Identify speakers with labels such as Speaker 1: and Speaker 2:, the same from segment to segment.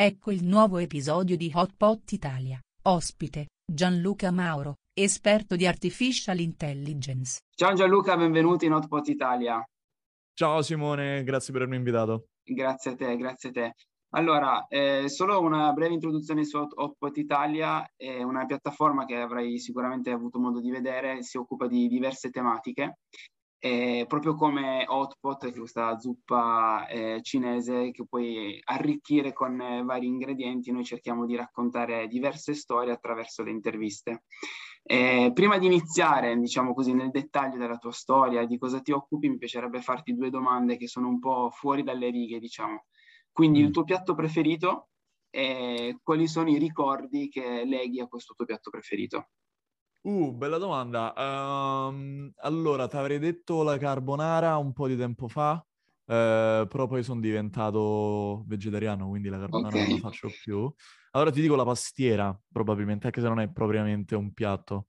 Speaker 1: Ecco il nuovo episodio di Hot Pot Italia. Ospite, Gianluca Mauro, esperto di Artificial Intelligence.
Speaker 2: Ciao Gianluca, benvenuto in Hot Pot Italia.
Speaker 3: Ciao Simone, grazie per avermi invitato.
Speaker 2: Grazie a te, grazie a te. Allora, eh, solo una breve introduzione su Hotpot Italia, è una piattaforma che avrai sicuramente avuto modo di vedere, si occupa di diverse tematiche, eh, proprio come Hotpot, che è questa zuppa eh, cinese che puoi arricchire con eh, vari ingredienti, noi cerchiamo di raccontare diverse storie attraverso le interviste. Eh, prima di iniziare, diciamo così, nel dettaglio della tua storia, di cosa ti occupi, mi piacerebbe farti due domande che sono un po' fuori dalle righe, diciamo. Quindi mm. il tuo piatto preferito e quali sono i ricordi che leghi a questo tuo piatto preferito?
Speaker 3: Uh, bella domanda. Um, allora, ti avrei detto la carbonara un po' di tempo fa, eh, però poi sono diventato vegetariano, quindi la carbonara okay. non la faccio più. Allora ti dico la pastiera, probabilmente, anche se non è propriamente un piatto.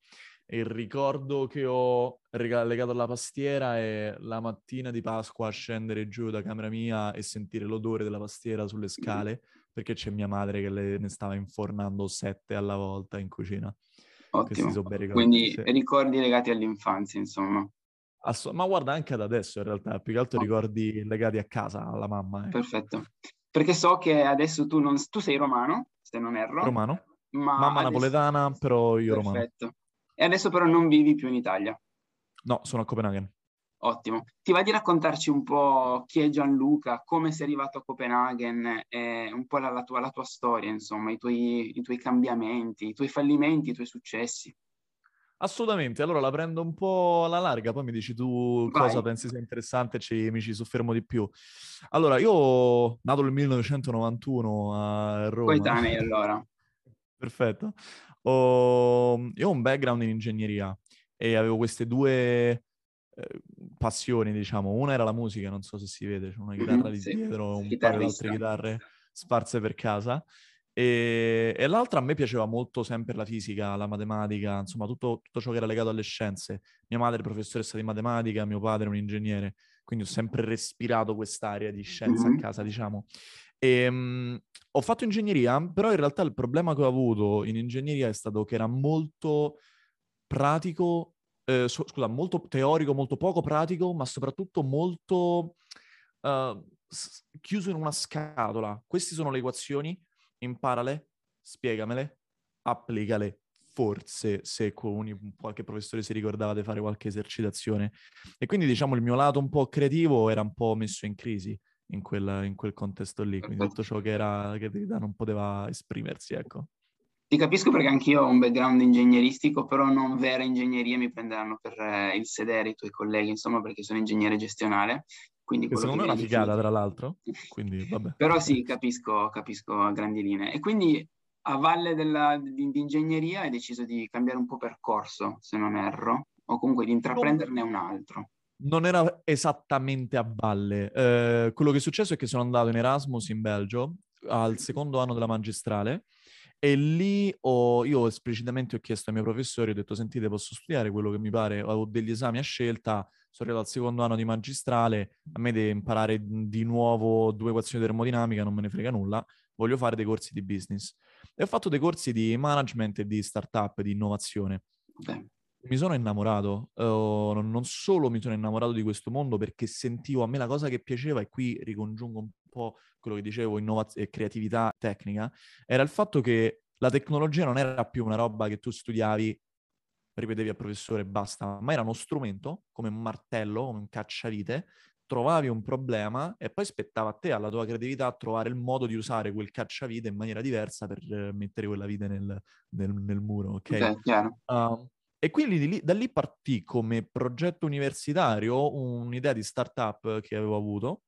Speaker 3: il ricordo che ho legato alla pastiera è la mattina di Pasqua scendere giù da camera mia e sentire l'odore della pastiera sulle scale, perché c'è mia madre che le, ne stava infornando sette alla volta in cucina.
Speaker 2: Ottimo. Quindi sì. ricordi legati all'infanzia, insomma.
Speaker 3: Ass- ma guarda, anche ad adesso in realtà, più che altro oh. ricordi legati a casa, alla mamma.
Speaker 2: Eh. Perfetto. Perché so che adesso tu, non... tu sei romano, se non erro.
Speaker 3: Romano. Ma mamma adesso... napoletana, però io
Speaker 2: Perfetto.
Speaker 3: romano.
Speaker 2: Perfetto. E adesso però non vivi più in Italia.
Speaker 3: No, sono a Copenaghen.
Speaker 2: Ottimo. Ti va di raccontarci un po' chi è Gianluca, come sei arrivato a Copenaghen, eh, un po' la, la, tua, la, tua, storia, insomma, i tuoi, i tuoi cambiamenti, i tuoi fallimenti, i tuoi successi.
Speaker 3: Assolutamente, allora la prendo un po' alla larga, poi mi dici tu Vai. cosa pensi sia interessante e ci, mi ci soffermo di più. Allora, io nato nel 1991 a Roma.
Speaker 2: Coetanei allora.
Speaker 3: Perfetto. Ho, io ho un background in ingegneria e avevo queste due eh, passioni, diciamo. Una era la musica, non so se si vede, c'è una chitarra mm-hmm, lì sì. dietro, un paio di altre chitarre sparse per casa. E, e, l'altra a me piaceva molto sempre la fisica, la matematica, insomma tutto, tutto, ciò che era legato alle scienze. Mia madre è professoressa di matematica, mio padre è un ingegnere, quindi ho sempre respirato quest'area di scienza mm-hmm. a casa, diciamo. E, um, ho fatto ingegneria, però in realtà il problema che ho avuto in ingegneria è stato che era molto pratico, eh, so, scusa, molto teorico, molto poco pratico, ma soprattutto molto uh, chiuso in una scatola. Queste sono le equazioni, imparale, spiegamele, applicale. Forse se con qualche professore si ricordava di fare qualche esercitazione. E quindi diciamo il mio lato un po' creativo era un po' messo in crisi in quel, in quel contesto lì, quindi tutto ciò che era creatività non poteva esprimersi, ecco.
Speaker 2: Ti capisco perché anch'io ho un background ingegneristico, però non vera ingegneria, mi prenderanno per eh, il sedere i tuoi colleghi, insomma, perché sono ingegnere gestionale. Quindi
Speaker 3: che secondo me è una figata, tra l'altro. Quindi, vabbè.
Speaker 2: però sì, capisco, capisco a grandi linee. E quindi a valle della, di, di, ingegneria hai deciso di cambiare un po' percorso, se non erro, o comunque di intraprenderne un altro.
Speaker 3: Non era esattamente a valle. Eh, quello che è successo è che sono andato in Erasmus in Belgio al secondo anno della magistrale e lì ho, io esplicitamente ho chiesto ai miei professori, ho detto sentite posso studiare quello che mi pare, ho degli esami a scelta, sono arrivato al secondo anno di magistrale, a me deve imparare di nuovo due equazioni di termodinamica, non me ne frega nulla, voglio fare dei corsi di business. E ho fatto dei corsi di management e di startup, di innovazione. Okay mi sono innamorato, uh, non solo mi sono innamorato di questo mondo perché sentivo a me la cosa che piaceva, e qui ricongiungo un po' quello che dicevo, innovazione e creatività tecnica, era il fatto che la tecnologia non era più una roba che tu studiavi, ripetevi al professore e basta, ma era uno strumento, come un martello, come un cacciavite, trovavi un problema e poi spettava a te, alla tua creatività, trovare il modo di usare quel cacciavite in maniera diversa per eh, mettere quella vite nel, nel, nel muro, ok?
Speaker 2: Okay,
Speaker 3: uh, e quindi lì, da lì partì come progetto universitario un'idea di startup che avevo avuto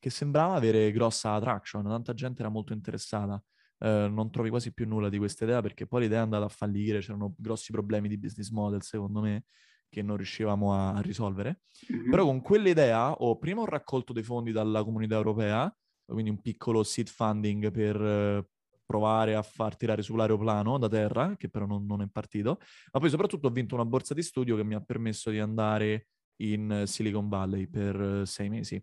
Speaker 3: che sembrava avere grossa attraction, tanta gente era molto interessata. Eh, non trovi quasi più nulla di questa idea perché poi l'idea è andata a fallire, c'erano grossi problemi di business model secondo me che non riuscivamo a, a risolvere. Mm-hmm. Però con quell'idea ho prima ho raccolto dei fondi dalla comunità europea, quindi un piccolo seed funding per provare a far tirare su l'aeroplano da terra, che però non, non è partito, ma poi soprattutto ho vinto una borsa di studio che mi ha permesso di andare in Silicon Valley per sei mesi.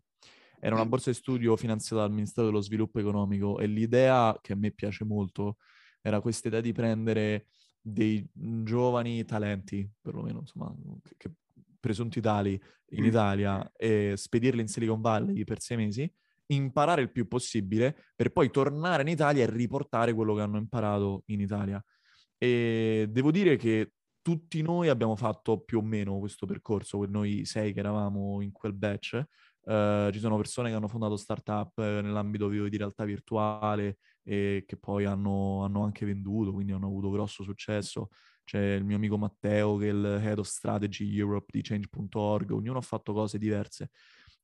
Speaker 3: Era una borsa di studio finanziata dal Ministero dello Sviluppo Economico e l'idea, che a me piace molto, era questa idea di prendere dei giovani talenti, perlomeno, insomma, che, che presunti tali in Italia e spedirli in Silicon Valley per sei mesi, imparare il più possibile per poi tornare in Italia e riportare quello che hanno imparato in Italia. E devo dire che tutti noi abbiamo fatto più o meno questo percorso, noi sei che eravamo in quel batch. Uh, ci sono persone che hanno fondato startup eh, nell'ambito di realtà virtuale e che poi hanno, hanno, anche venduto, quindi hanno avuto grosso successo. C'è il mio amico Matteo che è il Head of Strategy Europe di Change.org, ognuno ha fatto cose diverse.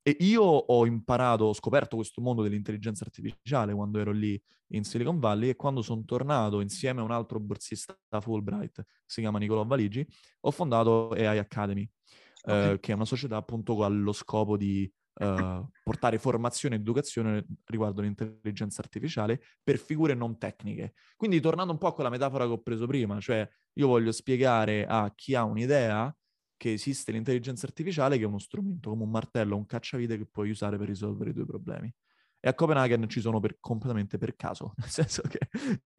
Speaker 3: E io ho imparato, ho scoperto questo mondo dell'intelligenza artificiale quando ero lì in Silicon Valley e quando sono tornato insieme a un altro borsista Fulbright, si chiama Nicolò Valigi, ho fondato AI Academy, okay. eh, che è una società appunto con lo scopo di eh, portare formazione ed educazione riguardo l'intelligenza artificiale per figure non tecniche. Quindi tornando un po' a quella metafora che ho preso prima, cioè io voglio spiegare a chi ha un'idea che esiste l'intelligenza artificiale che è uno strumento come un martello, un cacciavite che puoi usare per risolvere i tuoi problemi. E a Copenaghen ci sono per, completamente per caso, nel senso che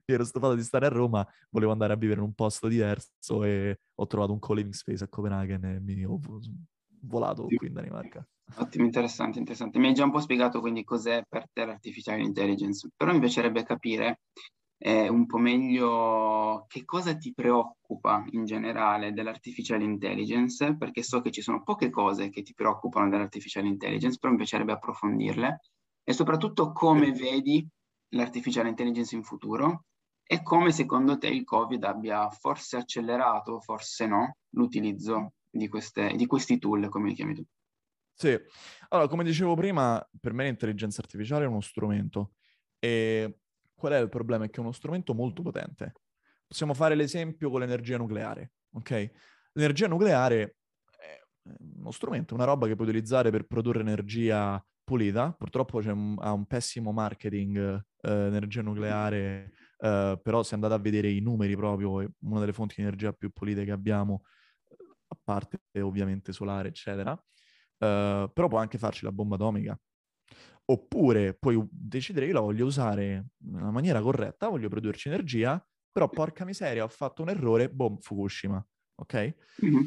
Speaker 3: ero stufato di stare a Roma, volevo andare a vivere in un posto diverso e ho trovato un co-living space a Copenaghen e mi ho volato qui in Danimarca.
Speaker 2: Ottimo, interessante, interessante. Mi hai già un po' spiegato quindi cos'è per te l'artificial intelligence, però mi piacerebbe capire eh, un po' meglio che cosa ti preoccupa in generale dell'artificial intelligence, perché so che ci sono poche cose che ti preoccupano dell'artificial intelligence, però mi piacerebbe approfondirle, e soprattutto come vedi l'artificial intelligence in futuro e come secondo te il Covid abbia forse accelerato, forse no, l'utilizzo di, queste, di questi tool, come li chiami tu.
Speaker 3: Sì, allora come dicevo prima, per me l'intelligenza artificiale è uno strumento e qual è il problema? È che è uno strumento molto potente. Possiamo fare l'esempio con l'energia nucleare, ok? L'energia nucleare è uno strumento, una roba che puoi utilizzare per produrre energia pulita. Purtroppo un, ha un pessimo marketing eh, energia nucleare, eh, però se andate a vedere i numeri proprio, è una delle fonti di energia più pulite che abbiamo, a parte ovviamente solare, eccetera. Uh, però può anche farci la bomba atomica. Oppure puoi decidere che la voglio usare nella maniera corretta, voglio produrci energia, però porca miseria, ho fatto un errore, boom, Fukushima, ok? Mm-hmm.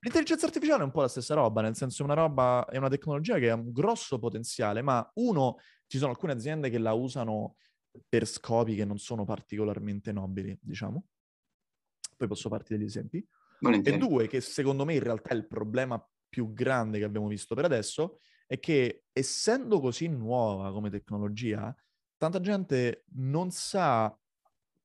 Speaker 3: L'intelligenza artificiale è un po' la stessa roba, nel senso è una roba, è una tecnologia che ha un grosso potenziale, ma uno, ci sono alcune aziende che la usano per scopi che non sono particolarmente nobili, diciamo. Poi posso farti degli esempi. E due, che secondo me in realtà è il problema più grande che abbiamo visto per adesso, è che essendo così nuova come tecnologia, tanta gente non sa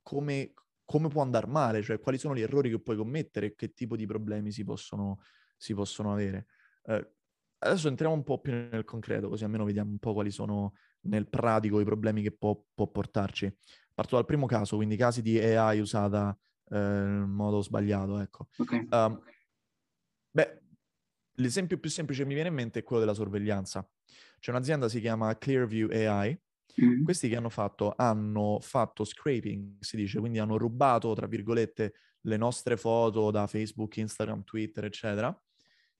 Speaker 3: come, come può andare male, cioè quali sono gli errori che puoi commettere e che tipo di problemi si possono, si possono avere. Eh, adesso entriamo un po' più nel concreto, così almeno vediamo un po' quali sono nel pratico i problemi che può, può portarci. Parto dal primo caso, quindi casi di AI usata eh, in modo sbagliato, ecco. Okay. Um, beh, L'esempio più semplice che mi viene in mente è quello della sorveglianza. C'è un'azienda, si chiama Clearview AI, mm. questi che hanno fatto, hanno fatto scraping, si dice, quindi hanno rubato, tra virgolette, le nostre foto da Facebook, Instagram, Twitter, eccetera,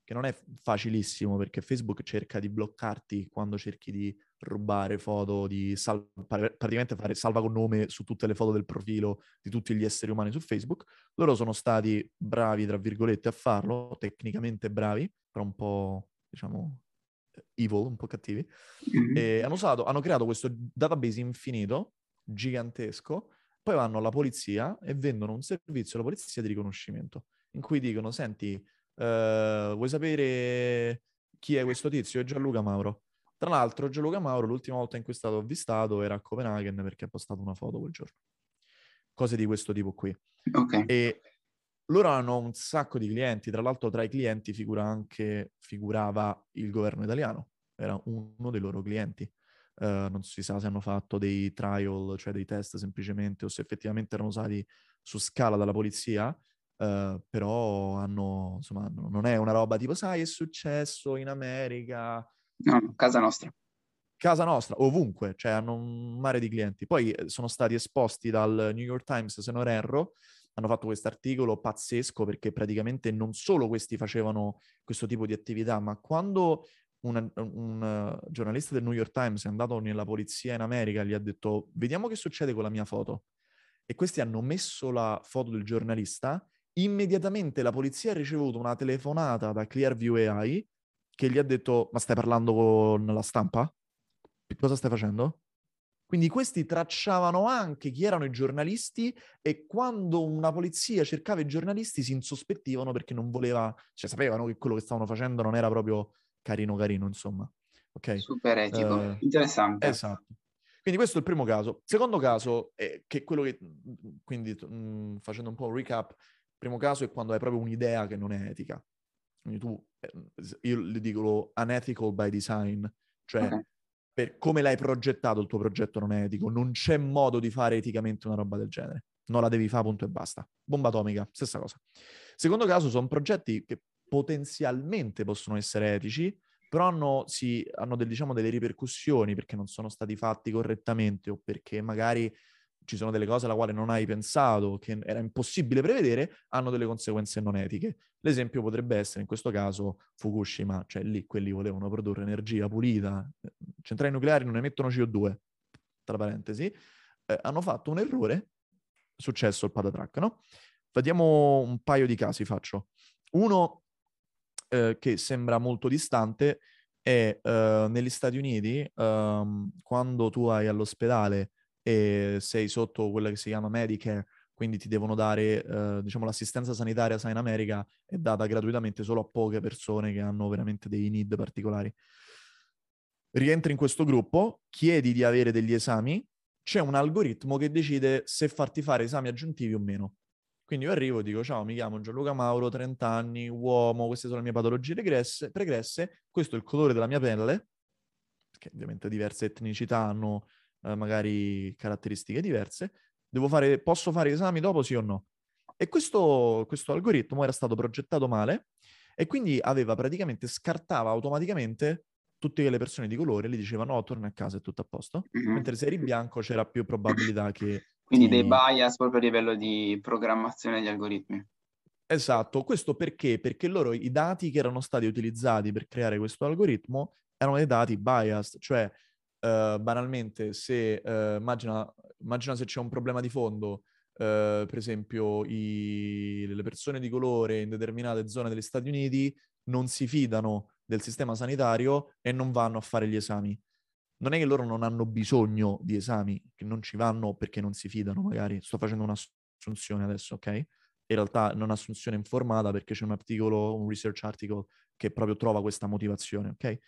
Speaker 3: che non è facilissimo perché Facebook cerca di bloccarti quando cerchi di rubare foto, di sal- praticamente fare salva con nome su tutte le foto del profilo di tutti gli esseri umani su Facebook. Loro sono stati bravi, tra virgolette, a farlo, tecnicamente bravi, però un po', diciamo, evil, un po' cattivi. Mm-hmm. E hanno, usato, hanno creato questo database infinito, gigantesco, poi vanno alla polizia e vendono un servizio alla polizia di riconoscimento, in cui dicono, senti, uh, vuoi sapere chi è questo tizio? È Gianluca Mauro. Tra l'altro, Gianluca Mauro, l'ultima volta in cui è stato avvistato era a Copenaghen perché ha postato una foto quel giorno. Cose di questo tipo qui.
Speaker 2: Okay.
Speaker 3: E loro hanno un sacco di clienti, tra l'altro tra i clienti figura anche, figurava il governo italiano, era uno dei loro clienti. Uh, non si sa se hanno fatto dei trial, cioè dei test semplicemente, o se effettivamente erano usati su scala dalla polizia, uh, però hanno, insomma, non è una roba tipo, sai, è successo in America,
Speaker 2: No, casa nostra.
Speaker 3: Casa nostra, ovunque, cioè hanno un mare di clienti. Poi eh, sono stati esposti dal New York Times, se non erro, hanno fatto questo articolo pazzesco perché praticamente non solo questi facevano questo tipo di attività, ma quando una, un uh, giornalista del New York Times è andato nella polizia in America e gli ha detto vediamo che succede con la mia foto. E questi hanno messo la foto del giornalista, immediatamente la polizia ha ricevuto una telefonata da Clearview AI che gli ha detto ma stai parlando con la stampa? Cosa stai facendo? Quindi questi tracciavano anche chi erano i giornalisti e quando una polizia cercava i giornalisti si insospettivano perché non voleva, cioè sapevano che quello che stavano facendo non era proprio carino carino, insomma. Ok?
Speaker 2: Super etico, uh, interessante.
Speaker 3: Esatto. Quindi questo è il primo caso. Secondo caso, è che quello che, quindi mh, facendo un po' un recap, il primo caso è quando hai proprio un'idea che non è etica. Quindi tu, eh, io le dico unethical by design, cioè okay per come l'hai progettato il tuo progetto non è etico, non c'è modo di fare eticamente una roba del genere. Non la devi fare, punto e basta. Bomba atomica, stessa cosa. Secondo caso, sono progetti che potenzialmente possono essere etici, però hanno, sì, hanno del, diciamo, delle ripercussioni perché non sono stati fatti correttamente o perché magari ci sono delle cose alla quale non hai pensato, che era impossibile prevedere, hanno delle conseguenze non etiche. L'esempio potrebbe essere, in questo caso, Fukushima, cioè lì quelli volevano produrre energia pulita, centrali nucleari non emettono CO2, tra parentesi, eh, hanno fatto un errore, successo il patatrack, no? Vediamo un paio di casi, faccio. Uno eh, che sembra molto distante è uh, negli Stati Uniti, um, quando tu hai all'ospedale e sei sotto quella che si chiama Medicare, quindi ti devono dare, eh, diciamo, l'assistenza sanitaria, sai, in America è data gratuitamente solo a poche persone che hanno veramente dei need particolari. Rientri in questo gruppo, chiedi di avere degli esami, c'è un algoritmo che decide se farti fare esami aggiuntivi o meno. Quindi io arrivo e dico, ciao, mi chiamo Gianluca Mauro, 30 anni, uomo, queste sono le mie patologie regresse, pregresse, questo è il colore della mia pelle, perché ovviamente diverse etnicità hanno eh, magari caratteristiche diverse, devo fare, posso fare esami dopo sì o no? E questo, questo algoritmo era stato progettato male e quindi aveva praticamente, scartava automaticamente tutte le persone di colore, gli dicevano no, torna a casa, è tutto a posto, mm-hmm. mentre se eri bianco c'era più probabilità che...
Speaker 2: Quindi dei bias proprio a livello di programmazione degli algoritmi.
Speaker 3: Esatto, questo perché? Perché loro i dati che erano stati utilizzati per creare questo algoritmo erano dei dati biased, cioè uh, banalmente se uh, immagina, immagina, se c'è un problema di fondo, uh, per esempio i, le persone di colore in determinate zone degli Stati Uniti non si fidano del sistema sanitario e non vanno a fare gli esami. Non è che loro non hanno bisogno di esami, che non ci vanno perché non si fidano, magari. Sto facendo un'assunzione adesso, ok? In realtà non un'assunzione informata perché c'è un articolo, un research article che proprio trova questa motivazione, ok?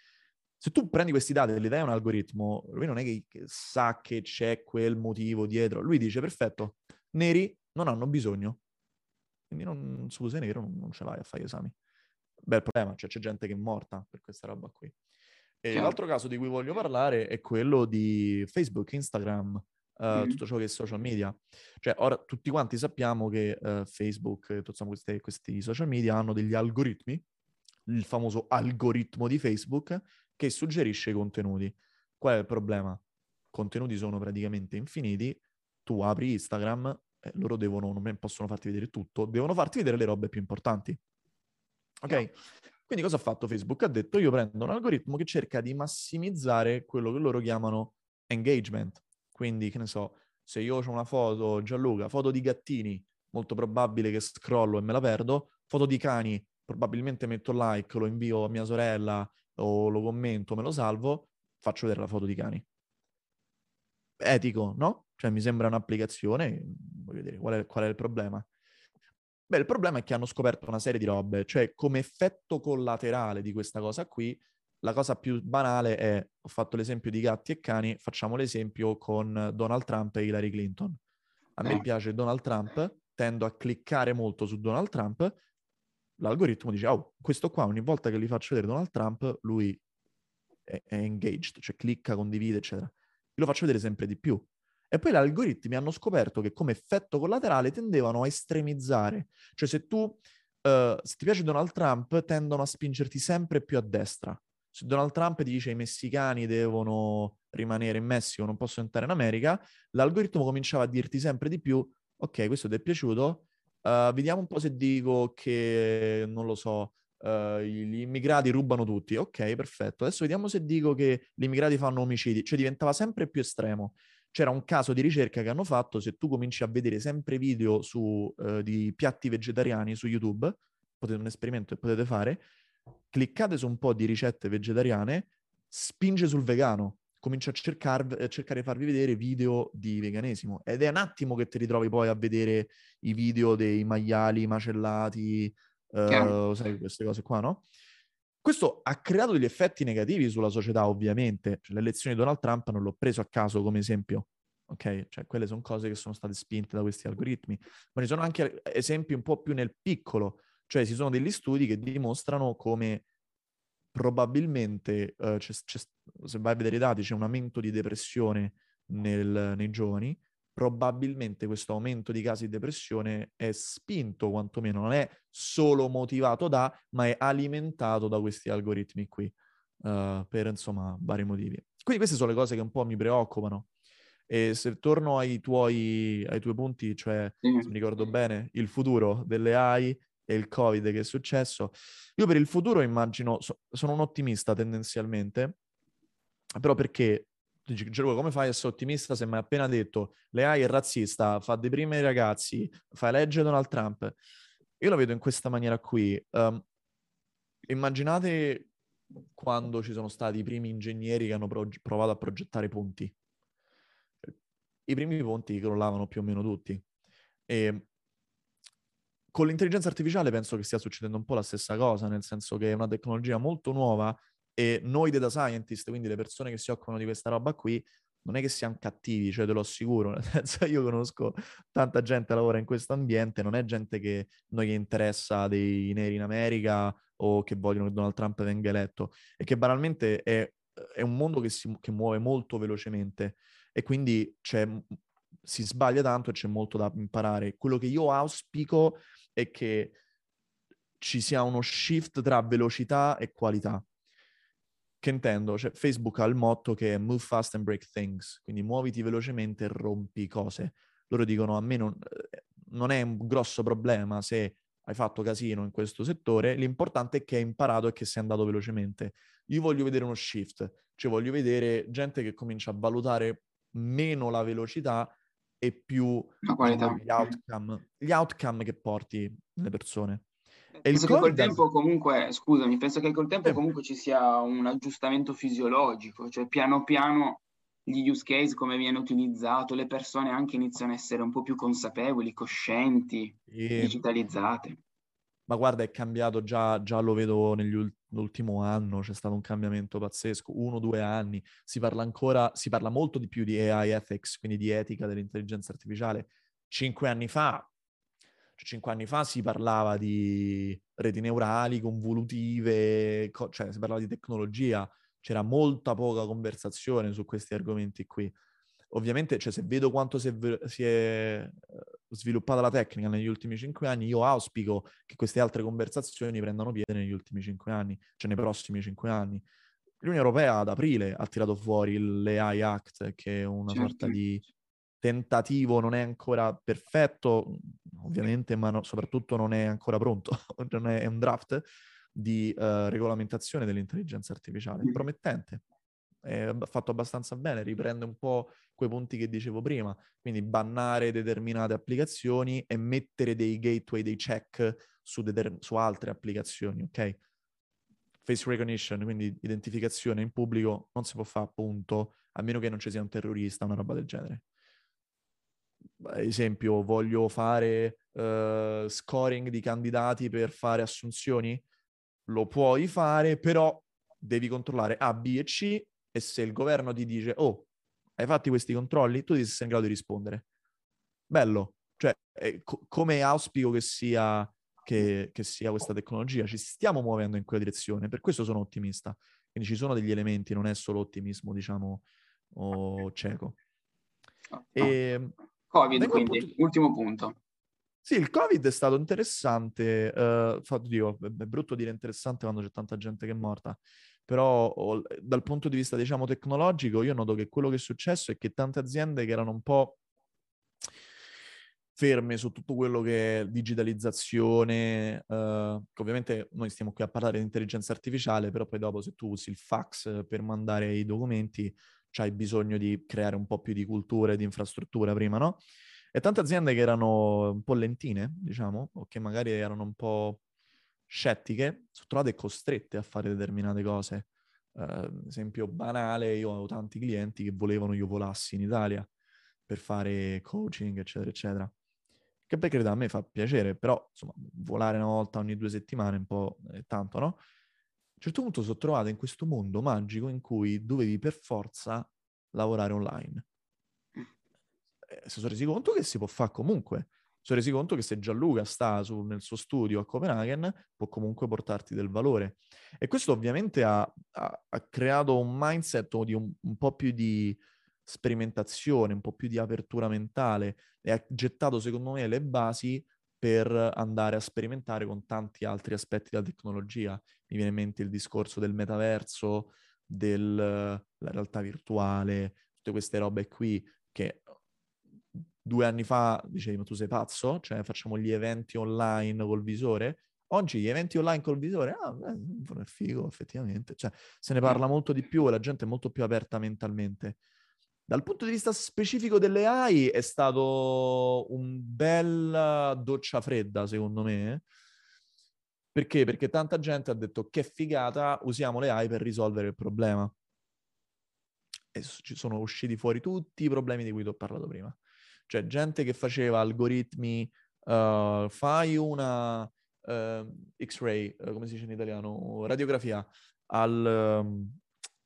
Speaker 3: Se tu prendi questi dati e li dai a un algoritmo, lui non è che sa che c'è quel motivo dietro, lui dice perfetto, neri non hanno bisogno, quindi non, su sei nero non, non ce l'hai a fare gli esami. Bel problema, cioè c'è gente che è morta per questa roba qui. E Chiaro. l'altro caso di cui voglio parlare è quello di Facebook, Instagram, uh, mm. tutto ciò che è social media. Cioè, ora tutti quanti sappiamo che uh, Facebook e insomma, questi, questi social media hanno degli algoritmi, il famoso algoritmo di Facebook, che suggerisce i contenuti. Qual è il problema? I contenuti sono praticamente infiniti, tu apri Instagram e loro devono, non possono farti vedere tutto, devono farti vedere le robe più importanti. Ok? No. Quindi cosa ha fatto Facebook? Ha detto io prendo un algoritmo che cerca di massimizzare quello che loro chiamano engagement. Quindi, che ne so, se io ho una foto, Gianluca, foto di gattini, molto probabile che scrollo e me la perdo, foto di cani, probabilmente metto like, lo invio a mia sorella o lo commento, me lo salvo, faccio vedere la foto di cani. Etico, no? Cioè mi sembra un'applicazione, voglio vedere qual è, qual è il problema. Beh, il problema è che hanno scoperto una serie di robe, cioè come effetto collaterale di questa cosa qui, la cosa più banale è, ho fatto l'esempio di gatti e cani, facciamo l'esempio con Donald Trump e Hillary Clinton. A me piace Donald Trump, tendo a cliccare molto su Donald Trump, l'algoritmo dice, oh, questo qua ogni volta che gli faccio vedere Donald Trump, lui è, è engaged, cioè clicca, condivide, eccetera. Lo faccio vedere sempre di più. E poi gli algoritmi hanno scoperto che come effetto collaterale tendevano a estremizzare. Cioè se tu, uh, se ti piace Donald Trump, tendono a spingerti sempre più a destra. Se Donald Trump ti dice i messicani devono rimanere in Messico, non possono entrare in America, l'algoritmo cominciava a dirti sempre di più, ok, questo ti è piaciuto, Uh, vediamo un po' se dico che, non lo so, uh, gli immigrati rubano tutti. Ok, perfetto. Adesso vediamo se dico che gli immigrati fanno omicidi. Cioè diventava sempre più estremo. C'era un caso di ricerca che hanno fatto, se tu cominci a vedere sempre video su, uh, di piatti vegetariani su YouTube, potete un esperimento che potete fare, cliccate su un po' di ricette vegetariane, spinge sul vegano, comincia a, cercar, a cercare di farvi vedere video di veganesimo ed è un attimo che ti ritrovi poi a vedere i video dei maiali macellati, uh, sai, queste cose qua, no? Questo ha creato degli effetti negativi sulla società, ovviamente. Cioè, le elezioni di Donald Trump non l'ho preso a caso come esempio, ok? Cioè, quelle sono cose che sono state spinte da questi algoritmi. Ma ci sono anche esempi un po' più nel piccolo, cioè ci sono degli studi che dimostrano come probabilmente, uh, c'è, c'è, se vai a vedere i dati, c'è un aumento di depressione nel, nei giovani, probabilmente questo aumento di casi di depressione è spinto, quantomeno, non è solo motivato da, ma è alimentato da questi algoritmi qui, uh, per insomma vari motivi. Quindi queste sono le cose che un po' mi preoccupano. E se torno ai tuoi, ai tuoi punti, cioè, se mi ricordo bene, il futuro delle AI e il Covid che è successo. Io per il futuro immagino, so, sono un ottimista tendenzialmente, però perché, dici, come fai a essere ottimista se mi hai appena detto l'AI è razzista, fa deprimere i ragazzi, fa eleggere Donald Trump? Io lo vedo in questa maniera qui. Um, immaginate quando ci sono stati i primi ingegneri che hanno pro- provato a progettare ponti. I primi ponti crollavano più o meno tutti. E con l'intelligenza artificiale penso che stia succedendo un po' la stessa cosa, nel senso che è una tecnologia molto nuova e noi data scientist, quindi le persone che si occupano di questa roba qui, non è che siamo cattivi, cioè te lo assicuro, nel senso io conosco tanta gente che lavora in questo ambiente, non è gente che noi interessa dei neri in America o che vogliono che Donald Trump venga eletto, è che banalmente è, è un mondo che si che muove molto velocemente e quindi si sbaglia tanto e c'è molto da imparare. Quello che io auspico che ci sia uno shift tra velocità e qualità. Che intendo? Cioè, Facebook ha il motto che è move fast and break things, quindi muoviti velocemente e rompi cose. Loro dicono a me non, eh, non è un grosso problema se hai fatto casino in questo settore, l'importante è che hai imparato e che sei andato velocemente. Io voglio vedere uno shift, cioè voglio vedere gente che comincia a valutare meno la velocità e più diciamo, gli, outcome, gli outcome che porti le persone.
Speaker 2: E penso che col tempo comunque, scusami, penso che col tempo eh. comunque ci sia un aggiustamento fisiologico, cioè piano piano gli use case, come viene utilizzato, le persone anche iniziano a essere un po' più consapevoli, coscienti, e... digitalizzate.
Speaker 3: Ma guarda, è cambiato già, già lo vedo nell'ultimo anno, c'è stato un cambiamento pazzesco, uno due anni. Si parla ancora, si parla molto di più di AI ethics, quindi di etica dell'intelligenza artificiale. Cinque anni fa, cioè cinque anni fa si parlava di reti neurali, convolutive, co- cioè si parlava di tecnologia, c'era molta poca conversazione su questi argomenti qui ovviamente, cioè, se vedo quanto si è, si è, eh, sviluppata la tecnica negli ultimi cinque anni, io auspico che queste altre conversazioni prendano piede negli ultimi cinque anni, cioè nei prossimi cinque anni. L'Unione Europea ad aprile ha tirato fuori l'AI Act, che è una certo. sorta di tentativo, non è ancora perfetto, ovviamente, ma no, soprattutto non è ancora pronto, non è, è un draft di uh, regolamentazione dell'intelligenza artificiale, promettente è fatto abbastanza bene, riprende un po' quei punti che dicevo prima, quindi bannare determinate applicazioni e mettere dei gateway, dei check su, deter- su altre applicazioni, ok? Face recognition, quindi identificazione in pubblico, non si può fare appunto, a meno che non ci sia un terrorista, una roba del genere. Ad esempio, voglio fare uh, scoring di candidati per fare assunzioni? Lo puoi fare, però devi controllare A, B e C e se il governo ti dice, oh, hai fatto questi controlli, tu devi essere in grado di rispondere. Bello. Cioè, eh, co- come auspico che sia, che, che sia questa tecnologia, ci stiamo muovendo in quella direzione, per questo sono ottimista. Quindi ci sono degli elementi, non è solo ottimismo, diciamo, o cieco.
Speaker 2: E... Ehm, Covid, quindi, punto... ultimo punto.
Speaker 3: Sì, il Covid è stato interessante, uh, dico, è brutto dire interessante quando c'è tanta gente che è morta, però dal punto di vista, diciamo, tecnologico, io noto che quello che è successo è che tante aziende che erano un po' ferme su tutto quello che è digitalizzazione, uh, ovviamente noi stiamo qui a parlare di intelligenza artificiale, però poi dopo se tu usi il fax per mandare i documenti c'hai bisogno di creare un po' più di cultura e di infrastruttura prima, no? E tante aziende che erano un po' lentine, diciamo, o che magari erano un po' scettiche, sono trovate costrette a fare determinate cose. Uh, esempio banale, io ho tanti clienti che volevano io volassi in Italia per fare coaching, eccetera, eccetera. Che per carità a me fa piacere, però insomma, volare una volta ogni due settimane è un po' è tanto, no? A un certo punto sono trovato in questo mondo magico in cui dovevi per forza lavorare online. E si sono resi conto che si può fare comunque. Sono resi conto che se Gianluca sta su, nel suo studio a Copenaghen può comunque portarti del valore. E questo ovviamente ha, ha, ha creato un mindset di un, un po' più di sperimentazione, un po' più di apertura mentale e ha gettato secondo me le basi per andare a sperimentare con tanti altri aspetti della tecnologia. Mi viene in mente il discorso del metaverso, della realtà virtuale, tutte queste robe qui che due anni fa dicevi ma tu sei pazzo? Cioè facciamo gli eventi online col visore? Oggi gli eventi online col visore, ah, è figo effettivamente, cioè se ne parla molto di più e la gente è molto più aperta mentalmente. Dal punto di vista specifico delle AI è stato un bel doccia fredda, secondo me. Perché? Perché tanta gente ha detto che figata, usiamo le AI per risolvere il problema. E ci sono usciti fuori tutti i problemi di cui ti ho parlato prima. Cioè, gente che faceva algoritmi, uh, fai una uh, X-ray, uh, come si dice in italiano, radiografia al,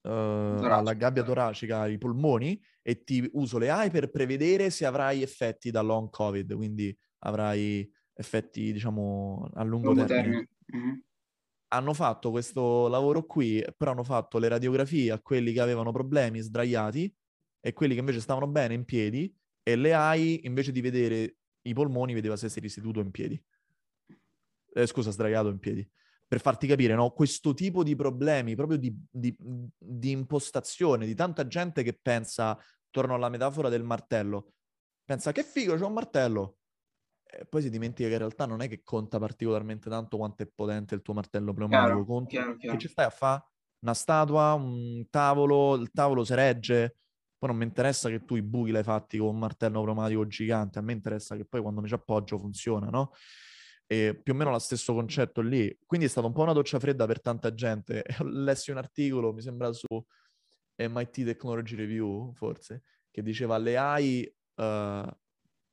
Speaker 3: uh, alla gabbia toracica, ai polmoni e ti uso le AI per prevedere se avrai effetti da long covid, quindi avrai effetti diciamo a lungo, lungo termine. termine. Mm-hmm. Hanno fatto questo lavoro qui, però hanno fatto le radiografie a quelli che avevano problemi sdraiati e quelli che invece stavano bene in piedi e le AI invece di vedere i polmoni vedeva se sei seduto in piedi. Eh, scusa, sdraiato in piedi per farti capire, no? questo tipo di problemi, proprio di, di, di, impostazione, di tanta gente che pensa, torno alla metafora del martello, pensa che figo, c'è un martello, e poi si dimentica che in realtà non è che conta particolarmente tanto quanto è potente il tuo martello pneumatico, conti chiaro, chiaro. che ci stai a fare una statua, un tavolo, il tavolo si regge, poi non mi interessa che tu i buchi l'hai fatti con un martello pneumatico gigante, a me interessa che poi quando mi ci appoggio funziona, no? E più o meno lo stesso concetto lì. Quindi è stata un po' una doccia fredda per tanta gente. Lessi un articolo, mi sembra su MIT Technology Review, forse, che diceva le AI uh,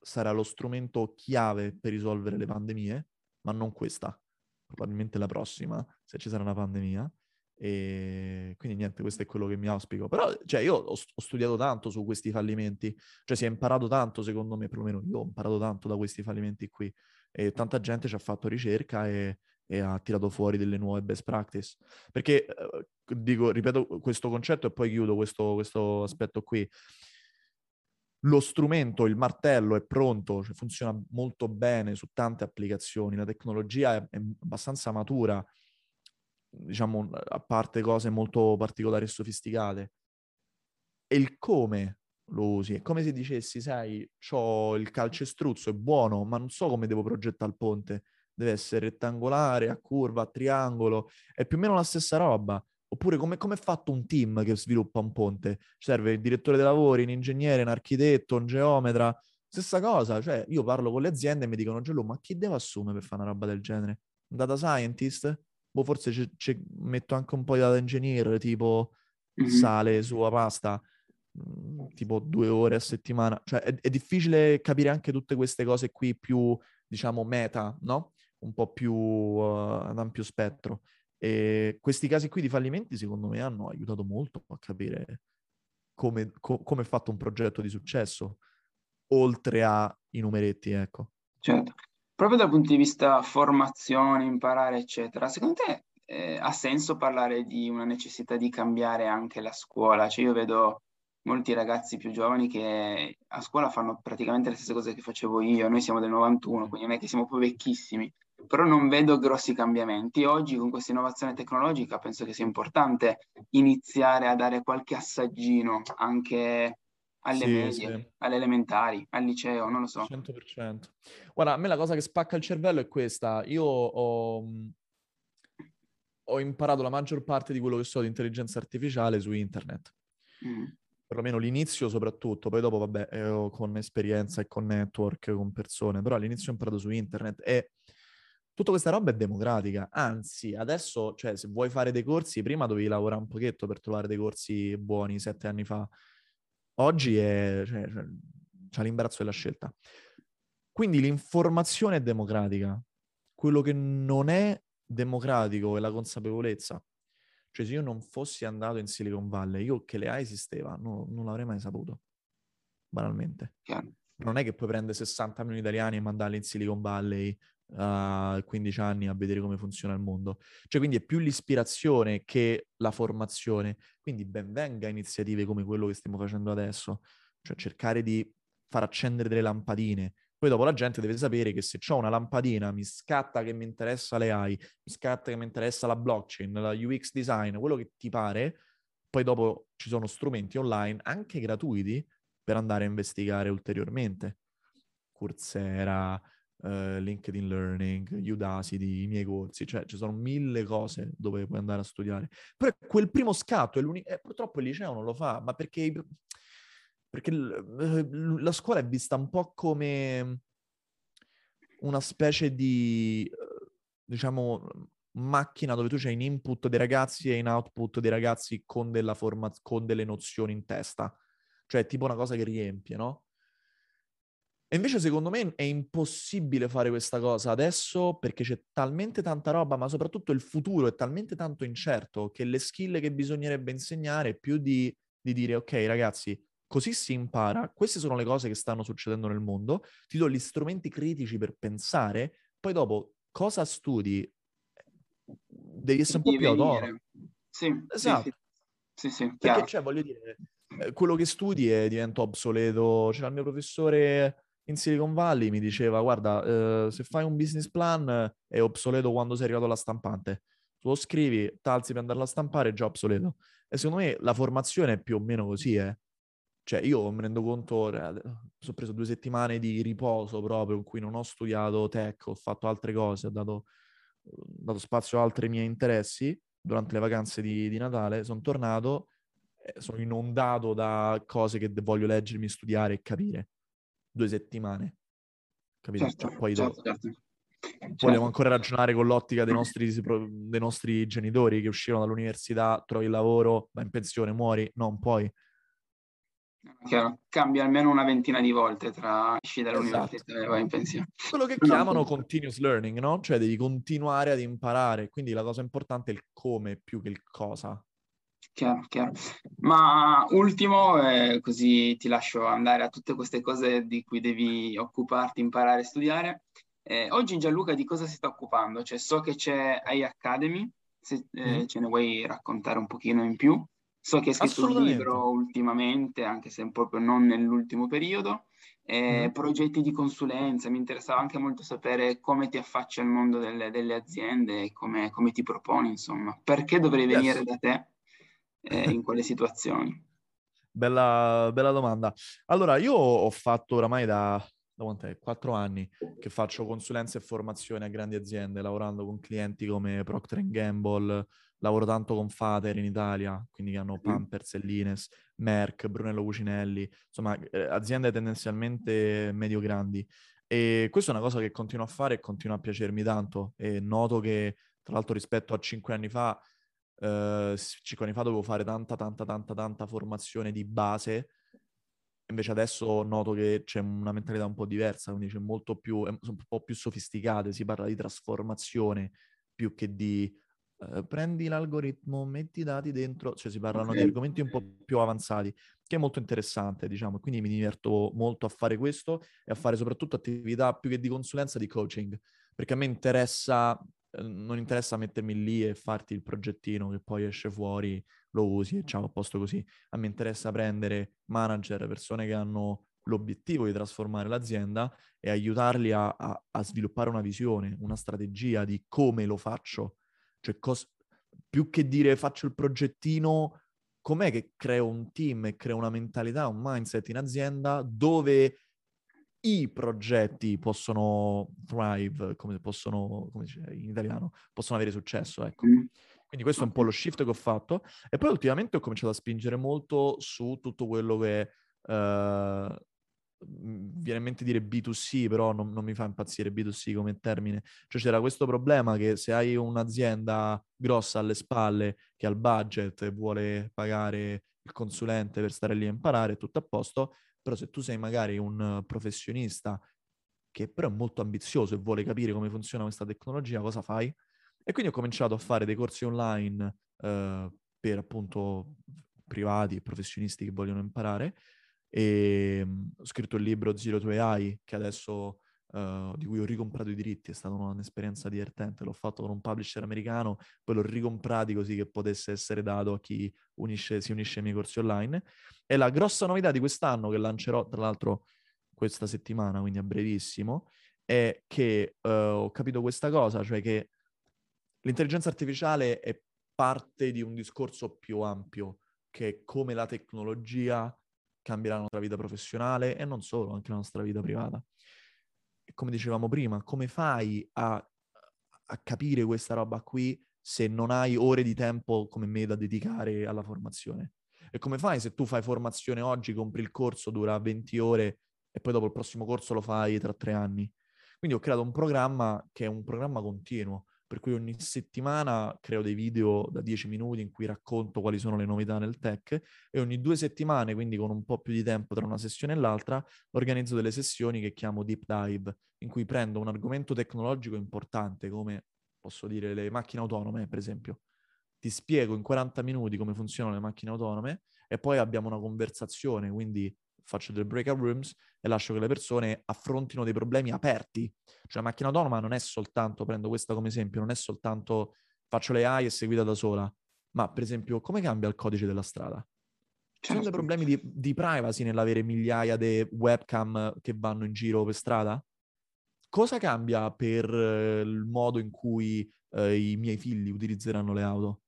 Speaker 3: sarà lo strumento chiave per risolvere le pandemie, ma non questa, probabilmente la prossima, se ci sarà una pandemia. E quindi niente, questo è quello che mi auspico. Però, cioè, io ho, ho, studiato tanto su questi fallimenti, cioè si è imparato tanto, secondo me, perlomeno io ho imparato tanto da questi fallimenti qui e tanta gente ci ha fatto ricerca e, e ha tirato fuori delle nuove best practice. Perché, eh, dico, ripeto questo concetto e poi chiudo questo, questo aspetto qui. Lo strumento, il martello è pronto, cioè funziona molto bene su tante applicazioni, la tecnologia è, è abbastanza matura, diciamo, a parte cose molto particolari e sofisticate. E il come lo usi. È come se dicessi, sai, ho il calcestruzzo, è buono, ma non so come devo progettare il ponte. Deve essere rettangolare, a curva, a triangolo. È più o meno la stessa roba. Oppure come, è fatto un team che sviluppa un ponte? Serve il direttore dei lavori, un ingegnere, un architetto, un geometra. Stessa cosa, cioè io parlo con le aziende e mi dicono, Gelò, ma chi devo assumere per fare una roba del genere? Un data scientist? Boh, forse ci, ci metto anche un po' di data engineer, tipo mm-hmm. sale sulla pasta Mm, tipo due ore a settimana. Cioè è, è, difficile capire anche tutte queste cose qui più, diciamo, meta, no? Un po' più uh, ad ampio spettro. E questi casi qui di fallimenti, secondo me, hanno aiutato molto a capire come, co- come è fatto un progetto di successo, oltre ai numeretti, ecco.
Speaker 2: Certo. Proprio dal punto di vista formazione, imparare, eccetera, secondo te eh, ha senso parlare di una necessità di cambiare anche la scuola? Cioè io vedo molti ragazzi più giovani che a scuola fanno praticamente le stesse cose che facevo io, noi siamo del 91, quindi non è che siamo poi vecchissimi, però non vedo grossi cambiamenti. Oggi con questa innovazione tecnologica penso che sia importante iniziare a dare qualche assaggino anche alle sì, medie, sì. alle elementari, al liceo, non lo so.
Speaker 3: 100%. Guarda, a me la cosa che spacca il cervello è questa. Io ho, ho imparato la maggior parte di quello che so di intelligenza artificiale su internet. Mm. Perlomeno l'inizio soprattutto, poi dopo vabbè, eh, con esperienza e con network, con persone, però all'inizio ho imparato su internet e tutta questa roba è democratica. Anzi, adesso, cioè, se vuoi fare dei corsi, prima dovevi lavorare un pochetto per trovare dei corsi buoni sette anni fa. Oggi è, cioè, cioè, c'è l'imbarazzo della scelta. Quindi l'informazione è democratica. Quello che non è democratico è la consapevolezza. Cioè, se io non fossi andato in Silicon Valley, io che le A esisteva, no, non l'avrei mai saputo. Banalmente. Non è che puoi prendere 60 milioni di italiani e mandarli in Silicon Valley a 15 anni a vedere come funziona il mondo. Cioè, quindi è più l'ispirazione che la formazione. Quindi ben venga iniziative come quello che stiamo facendo adesso, cioè cercare di far accendere delle lampadine. Poi dopo la gente deve sapere che se ho una lampadina, mi scatta che mi interessa le AI, mi scatta che mi interessa la blockchain, la UX design, quello che ti pare, poi dopo ci sono strumenti online, anche gratuiti, per andare a investigare ulteriormente. Coursera, uh, LinkedIn Learning, Udacity, i miei corsi, cioè ci sono mille cose dove puoi andare a studiare. Però quel primo scatto è. Eh, purtroppo il liceo non lo fa, ma perché, perché l- la scuola è vista un po' come una specie di, diciamo, macchina dove tu c'hai in input dei ragazzi e in output dei ragazzi con, forma- con delle nozioni in testa. Cioè, tipo una cosa che riempie, no? E invece secondo me è impossibile fare questa cosa adesso perché c'è talmente tanta roba, ma soprattutto il futuro è talmente tanto incerto che le skill che bisognerebbe insegnare più di, di dire ok ragazzi, così si impara, queste sono le cose che stanno succedendo nel mondo, ti do gli strumenti critici per pensare, poi dopo cosa studi? Devi essere un po' più autonomo.
Speaker 2: Sì, esatto. Sì, sì, sì
Speaker 3: Perché cioè, voglio dire, eh, quello che studi è, diventa obsoleto. C'era il mio professore in Silicon Valley mi diceva, guarda, eh, se fai un business plan è obsoleto quando sei arrivato alla stampante. Tu lo scrivi, talzi per andarla a stampare, è già obsoleto. E secondo me la formazione è più o meno così, eh. Cioè, io mi rendo conto, eh, ho preso due settimane di riposo proprio, in cui non ho studiato tech, ho fatto altre cose, ho dato, ho dato spazio a altri miei interessi durante le vacanze di, di Natale, sono tornato, sono inondato da cose che voglio leggermi, studiare e capire due settimane. Capito? Certo, cioè, poi certo, certo. Vogliamo certo. ancora ragionare con l'ottica dei nostri, dei nostri, genitori che uscirono dall'università, trovi il lavoro, vai in pensione, muori, non puoi.
Speaker 2: Chiaro, cambia almeno una ventina di volte tra esci dall'università esatto. e vai in pensione.
Speaker 3: Quello che chiamano continuous learning, no? Cioè devi continuare ad imparare, quindi la cosa importante è il come più che il cosa.
Speaker 2: Chiaro, chiaro. Ma ultimo, eh, così ti lascio andare a tutte queste cose di cui devi occuparti, imparare, studiare. Eh, oggi Gianluca di cosa si sta occupando? Cioè, so che c'è AI Academy, se eh, mm. ce ne vuoi raccontare un pochino in più. So che hai scritto un libro ultimamente, anche se proprio non nell'ultimo periodo. Eh, mm. Progetti di consulenza, mi interessava anche molto sapere come ti affacci al mondo delle, delle aziende e come, come, ti proponi, insomma. Perché dovrei venire yes. da te? Eh, in quelle situazioni?
Speaker 3: Bella, bella domanda. Allora, io ho fatto oramai da, da quattro anni che faccio consulenza e formazione a grandi aziende, lavorando con clienti come Procter Gamble, lavoro tanto con Fater in Italia, quindi che hanno Pampers e Lines, Merck, Brunello Cucinelli, insomma eh, aziende tendenzialmente medio-grandi. E questa è una cosa che continuo a fare e continua a piacermi tanto e noto che, tra l'altro rispetto a cinque anni fa, Uh, cinque anni fa dovevo fare tanta, tanta, tanta, tanta formazione di base. Invece adesso noto che c'è una mentalità un po' diversa, quindi c'è molto più, sono un po' più sofisticate, si parla di trasformazione più che di uh, prendi l'algoritmo, metti i dati dentro, cioè si parlano okay. di argomenti un po' più avanzati, che è molto interessante, diciamo, quindi mi diverto molto a fare questo e a fare soprattutto attività più che di consulenza, di coaching, perché a me interessa non interessa mettermi lì e farti il progettino che poi esce fuori, lo usi e ciao, a posto così. A me interessa prendere manager, persone che hanno l'obiettivo di trasformare l'azienda e aiutarli a, a, a sviluppare una visione, una strategia di come lo faccio. Cioè, cos- più che dire faccio il progettino, com'è che creo un team e creo una mentalità, un mindset in azienda dove i progetti possono thrive, come possono, come dice in italiano, possono avere successo, ecco. Mm. Quindi questo è un po' lo shift che ho fatto. E poi ultimamente ho cominciato a spingere molto su tutto quello che uh, viene in mente dire B2C, però non, non, mi fa impazzire B2C come termine. Cioè c'era questo problema che se hai un'azienda grossa alle spalle che ha il budget e vuole pagare il consulente per stare lì a imparare, è tutto a posto, però se tu sei magari un professionista che però è molto ambizioso e vuole capire come funziona questa tecnologia, cosa fai? E quindi ho cominciato a fare dei corsi online eh, per appunto privati e professionisti che vogliono imparare e ehm, ho scritto il libro Zero to AI, che adesso uh, di cui ho ricomprato i diritti, è stata un'esperienza divertente, l'ho fatto con un publisher americano, poi l'ho ricomprati così che potesse essere dato a chi unisce, si unisce ai miei corsi online. E la grossa novità di quest'anno, che lancerò tra l'altro questa settimana, quindi a brevissimo, è che uh, ho capito questa cosa, cioè che l'intelligenza artificiale è parte di un discorso più ampio, che come la tecnologia cambierà la nostra vita professionale e non solo, anche la nostra vita privata. Come dicevamo prima, come fai a, a capire questa roba qui se non hai ore di tempo come me da dedicare alla formazione? E come fai se tu fai formazione oggi, compri il corso, dura 20 ore e poi dopo il prossimo corso lo fai tra tre anni? Quindi ho creato un programma che è un programma continuo, per cui ogni settimana creo dei video da 10 minuti in cui racconto quali sono le novità nel tech e ogni due settimane, quindi con un po' più di tempo tra una sessione e l'altra, organizzo delle sessioni che chiamo deep dive, in cui prendo un argomento tecnologico importante come, posso dire, le macchine autonome, per esempio. Ti spiego in 40 minuti come funzionano le macchine autonome e poi abbiamo una conversazione, quindi faccio delle breakout rooms e lascio che le persone affrontino dei problemi aperti. Cioè la macchina autonoma non è soltanto, prendo questa come esempio, non è soltanto faccio le AI e si guida da sola, ma per esempio come cambia il codice della strada? Ci sono dei certo. problemi di, di privacy nell'avere migliaia di webcam che vanno in giro per strada? Cosa cambia per eh, il modo in cui eh, i miei figli utilizzeranno le auto?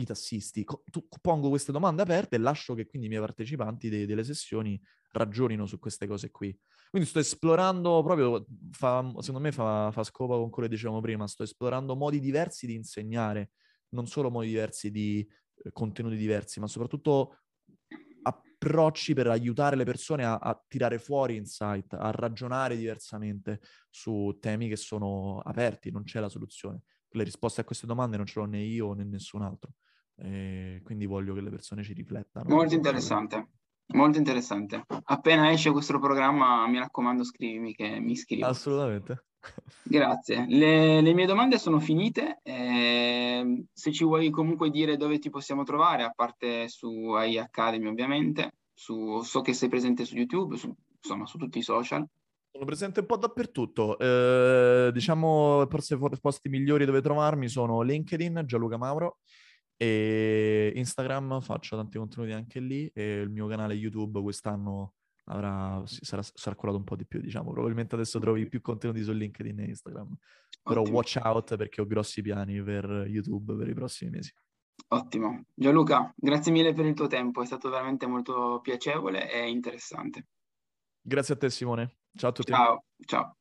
Speaker 3: I tassisti? Co- pongo queste domande aperte e lascio che quindi i miei partecipanti de- delle sessioni ragionino su queste cose qui. Quindi sto esplorando proprio, fa, secondo me fa, fa scopo con quello che dicevamo prima, sto esplorando modi diversi di insegnare, non solo modi diversi di eh, contenuti diversi, ma soprattutto approcci per aiutare le persone a, a, tirare fuori insight, a ragionare diversamente su temi che sono aperti, non c'è la soluzione. Le risposte a queste domande non ce l'ho né io né nessun altro. E quindi voglio che le persone ci riflettano.
Speaker 2: Molto interessante, molto interessante. Appena esce questo programma, mi raccomando, scrivimi che mi iscrivo.
Speaker 3: Assolutamente.
Speaker 2: Grazie. Le, le, mie domande sono finite. Eh, se ci vuoi comunque dire dove ti possiamo trovare, a parte su AI Academy ovviamente, su, so che sei presente su YouTube, su, insomma su tutti i social.
Speaker 3: Sono presente un po' dappertutto. Eh, diciamo, forse i posti migliori dove trovarmi sono LinkedIn, Gianluca Mauro, e Instagram faccio tanti contenuti anche lì e il mio canale YouTube quest'anno avrà, sarà, sarà curato un po' di più, diciamo. Probabilmente adesso trovi più contenuti su LinkedIn e Instagram. Però Ottimo. watch out perché ho grossi piani per YouTube per i prossimi mesi.
Speaker 2: Ottimo. Gianluca, grazie mille per il tuo tempo, è stato veramente molto piacevole e interessante.
Speaker 3: Grazie a te Simone. Ciao a tutti.
Speaker 2: Ciao, ciao.